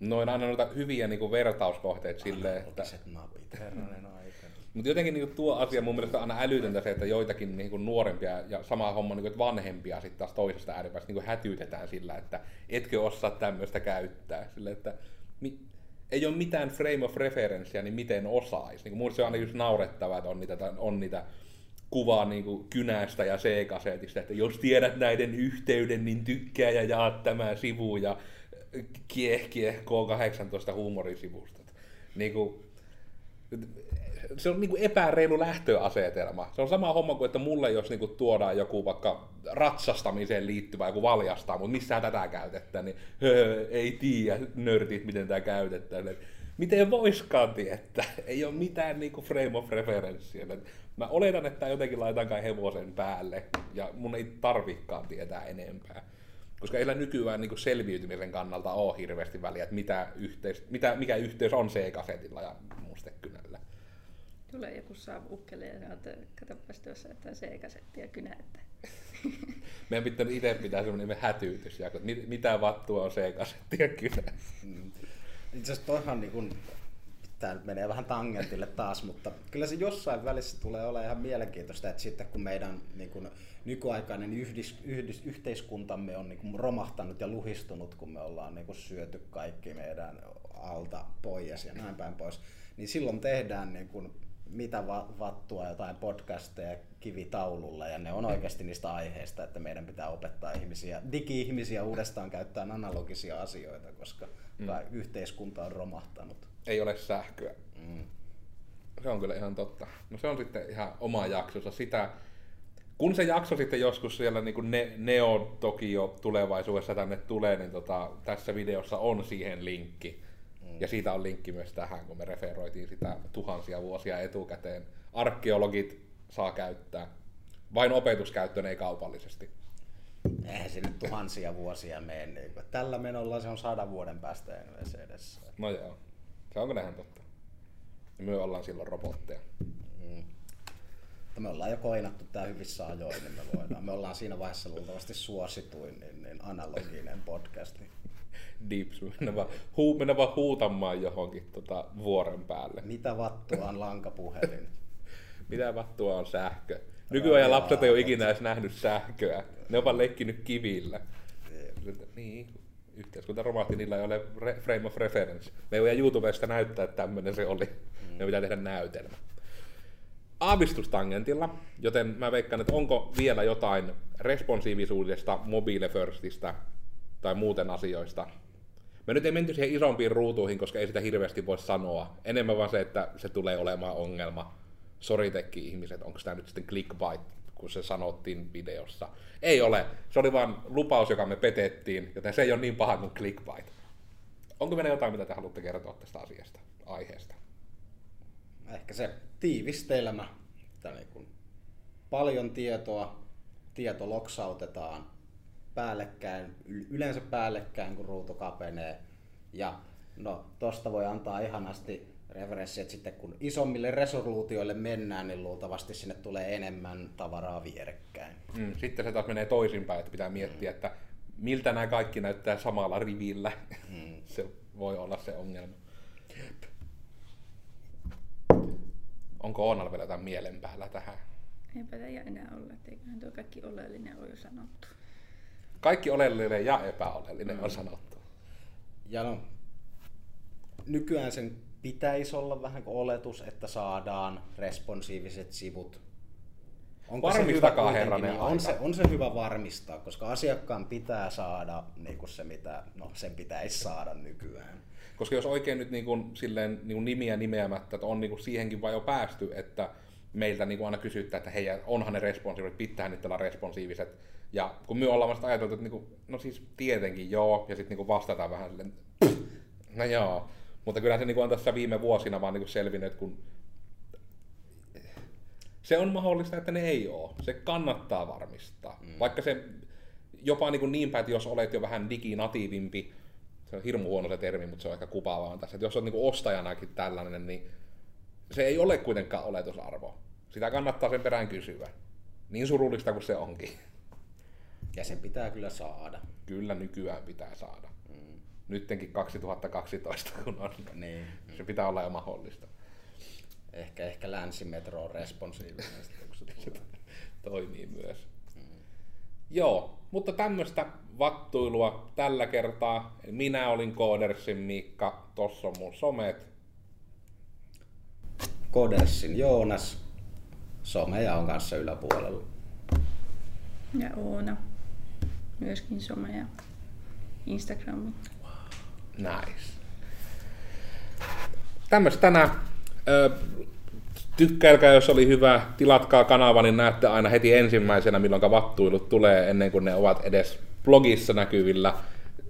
noin aina noita hyviä niin kuin vertauskohteita silleen, että... napit, herranen aika. Mutta jotenkin niin tuo asia mun mielestä on aina älytöntä se, että joitakin niin kuin nuorempia ja sama homma niin kuin, että vanhempia sitten taas toisesta ääripäästä niin kuin hätyytetään sillä, että etkö osaa tämmöistä käyttää. Sille, että ei ole mitään frame of referenceä, niin miten osaisi. Niin mun se on aina just naurettavaa, että on niitä, on niitä kuvaa niin kuin kynästä ja C-kasetista, että jos tiedät näiden yhteyden, niin tykkää ja jaa tämä sivu ja kieh, kieh K18 huumorisivusta. Niin kuin, se on niinku epäreilu lähtöasetelma. Se on sama homma kuin, että mulle jos niinku tuodaan joku vaikka ratsastamiseen liittyvä joku valjastaa, mutta missään tätä käytetään, niin höö, ei tiedä nörtit, miten tämä käytetään. Miten voiskaan tietää? Ei ole mitään niinku frame of referenceä. Mä oletan, että jotenkin laitan kai hevosen päälle, ja mun ei tarvikaan tietää enempää. Koska ei nykyään niin selviytymisen kannalta ole hirveästi väliä, että mitä yhteys, mitä, mikä yhteys on C-kasetilla ja mustekynällä tulee joku ukkele ja sanoo, että katsopas tuossa, että on C-kasetti ja kynä. Että. Meidän pitää itse pitää semmoinen hätyytys, ja mitä vattua on C-kasetti ja kynä. Mm. Itse asiassa toihan niin kun, tämä menee vähän tangentille taas, mutta kyllä se jossain välissä tulee olla ihan mielenkiintoista, että sitten kun meidän niin kun, nykyaikainen yhdis, yhdis, yhteiskuntamme on niin kun, romahtanut ja luhistunut, kun me ollaan niin kun, syöty kaikki meidän alta pois ja näin päin pois, niin silloin tehdään niin kun, mitä vattua, jotain podcasteja kivitaululla, ja ne on oikeasti niistä aiheista, että meidän pitää opettaa ihmisiä, digi-ihmisiä uudestaan käyttämään analogisia asioita, koska mm. yhteiskunta on romahtanut. Ei ole sähköä. Mm. Se on kyllä ihan totta. No se on sitten ihan oma jaksonsa. Sitä, kun se jakso sitten joskus siellä niin kuin ne, Neo Tokio tulevaisuudessa tänne tulee, niin tota, tässä videossa on siihen linkki. Mm. Ja siitä on linkki myös tähän, kun me referoitiin sitä tuhansia vuosia etukäteen. Arkeologit saa käyttää. Vain opetuskäyttöön, ei kaupallisesti. Eihän se nyt tuhansia vuosia mene. Niin tällä menolla se on sadan vuoden päästä edessä. No joo. Se onko näin totta? Ja me ollaan silloin robotteja. Mm. me ollaan jo koinattu tää hyvissä ajoin, niin me voidaan. Me ollaan siinä vaiheessa luultavasti suosituin niin, niin analoginen podcasti. Deeps, mennä vaan, huu, mennä vaan huutamaan johonkin tota, vuoren päälle. Mitä vattua on lankapuhelin? Mitä vattua on sähkö? Nykyajan lapset ei ole ikinä edes nähnyt sähköä. Ne on vaan leikkinyt kivillä. Niin, yhteiskunta romahti, niillä ei ole frame of reference. Me ei voi YouTubesta näyttää, että tämmöinen se oli. Mm. Me pitää tehdä näytelmä. Aavistustangentilla, joten mä veikkaan, että onko vielä jotain responsiivisuudesta, mobile firstistä tai muuten asioista. Me nyt ei menty siihen isompiin ruutuihin, koska ei sitä hirveästi voi sanoa. Enemmän vaan se, että se tulee olemaan ongelma. Sori tekki ihmiset, onko tämä nyt sitten clickbait, kun se sanottiin videossa. Ei ole. Se oli vain lupaus, joka me petettiin, joten se ei ole niin paha kuin clickbait. Onko meillä jotain, mitä te haluatte kertoa tästä asiasta, aiheesta? Ehkä se tiivistelmä. Niin kun paljon tietoa, tieto loksautetaan, päällekkäin, yleensä päällekkäin, kun ruutu kapenee. Ja no, tosta voi antaa ihanasti referenssi, että sitten kun isommille resoluutioille mennään, niin luultavasti sinne tulee enemmän tavaraa vierekkäin. Mm, sitten se taas menee toisinpäin, että pitää miettiä, mm. että miltä nämä kaikki näyttää samalla rivillä. Mm. se voi olla se ongelma. Onko Oonalla vielä jotain mielen päällä tähän? Eipä tämä enää olla, eiköhän tuo kaikki oleellinen ole jo sanottu. Kaikki oleellinen ja epäoleellinen mm. on sanottu. Ja no, nykyään sen pitäisi olla vähän kuin oletus, että saadaan responsiiviset sivut. Onko Varmistakaa herranen niin on, se, on se hyvä varmistaa, koska asiakkaan pitää saada niin kuin se, mitä no, sen pitäisi saada nykyään. Koska jos oikein nyt niin kuin, silleen, niin kuin nimiä nimeämättä, että on niin kuin siihenkin vai jo päästy, että meiltä niin kuin aina kysyttää, että hei, onhan ne responsiiviset, pitää nyt olla responsiiviset. Ja kun me ollaan vasta ajateltu, että niin kuin, no siis tietenkin joo, ja sitten niin vastataan vähän silleen, no joo. Mutta kyllä se niin kuin on tässä viime vuosina vaan niin selvinnyt, että kun se on mahdollista, että ne ei ole. Se kannattaa varmistaa. Mm. Vaikka se jopa niin, kuin niin päin, että jos olet jo vähän diginatiivimpi, se on hirmu huono se termi, mutta se on ehkä kuvaavaa tässä, että jos olet niin ostajanakin tällainen, niin se ei ole kuitenkaan oletusarvo. Sitä kannattaa sen perään kysyä. Niin surullista kuin se onkin. Ja se pitää kyllä saada. Kyllä nykyään pitää saada. Mm. Nyttenkin 2012, kun on. Niin. Se pitää olla jo mahdollista. Ehkä, ehkä länsimetro on responsiivinen, kun se toimii myös. Mm. Joo, mutta tämmöistä vattuilua tällä kertaa. Minä olin Koodersin Miikka, tossa on mun somet. Koodersin Joonas, someja on kanssa yläpuolella. Ja Oona, myöskin someja. Instagrami. Nice. Tämmöistä tänään tykkäilkää, jos oli hyvä, tilatkaa kanava, niin näette aina heti ensimmäisenä, milloin vattuilut tulee, ennen kuin ne ovat edes blogissa näkyvillä.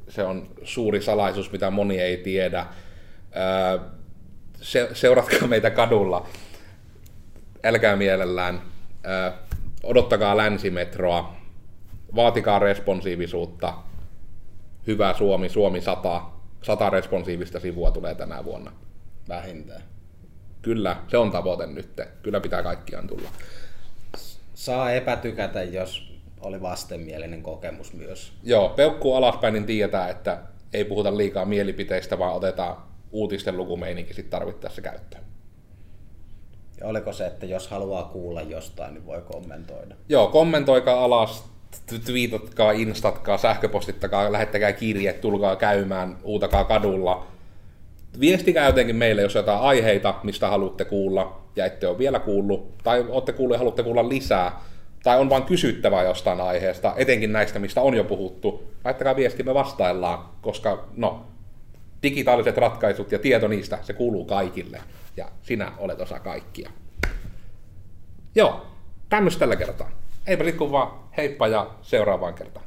Se on suuri salaisuus, mitä moni ei tiedä. Se, seuratkaa meitä kadulla. Älkää mielellään. Odottakaa länsimetroa. Vaatikaa responsiivisuutta. Hyvä Suomi, Suomi 100. 100 responsiivista sivua tulee tänä vuonna. Vähintään. Kyllä, se on tavoite nyt. Kyllä pitää kaikkiaan tulla. Saa epätykätä, jos oli vastenmielinen kokemus myös. Joo, peukku alaspäin, niin tietää, että ei puhuta liikaa mielipiteistä, vaan otetaan uutisten lukumeininki sitten tarvittaessa käyttöön. Ja oliko se, että jos haluaa kuulla jostain, niin voi kommentoida? Joo, kommentoikaa alas, twiitatkaa, instatkaa, sähköpostittakaa, lähettäkää kirje, tulkaa käymään, uutakaa kadulla viestikää jotenkin meille, jos jotain aiheita, mistä haluatte kuulla ja ette ole vielä kuullut, tai olette kuullut ja haluatte kuulla lisää, tai on vain kysyttävää jostain aiheesta, etenkin näistä, mistä on jo puhuttu, laittakaa viesti, me vastaillaan, koska no, digitaaliset ratkaisut ja tieto niistä, se kuuluu kaikille, ja sinä olet osa kaikkia. Joo, tämmöistä tällä kertaa. Eipä liikkuu vaan heippa ja seuraavaan kertaan.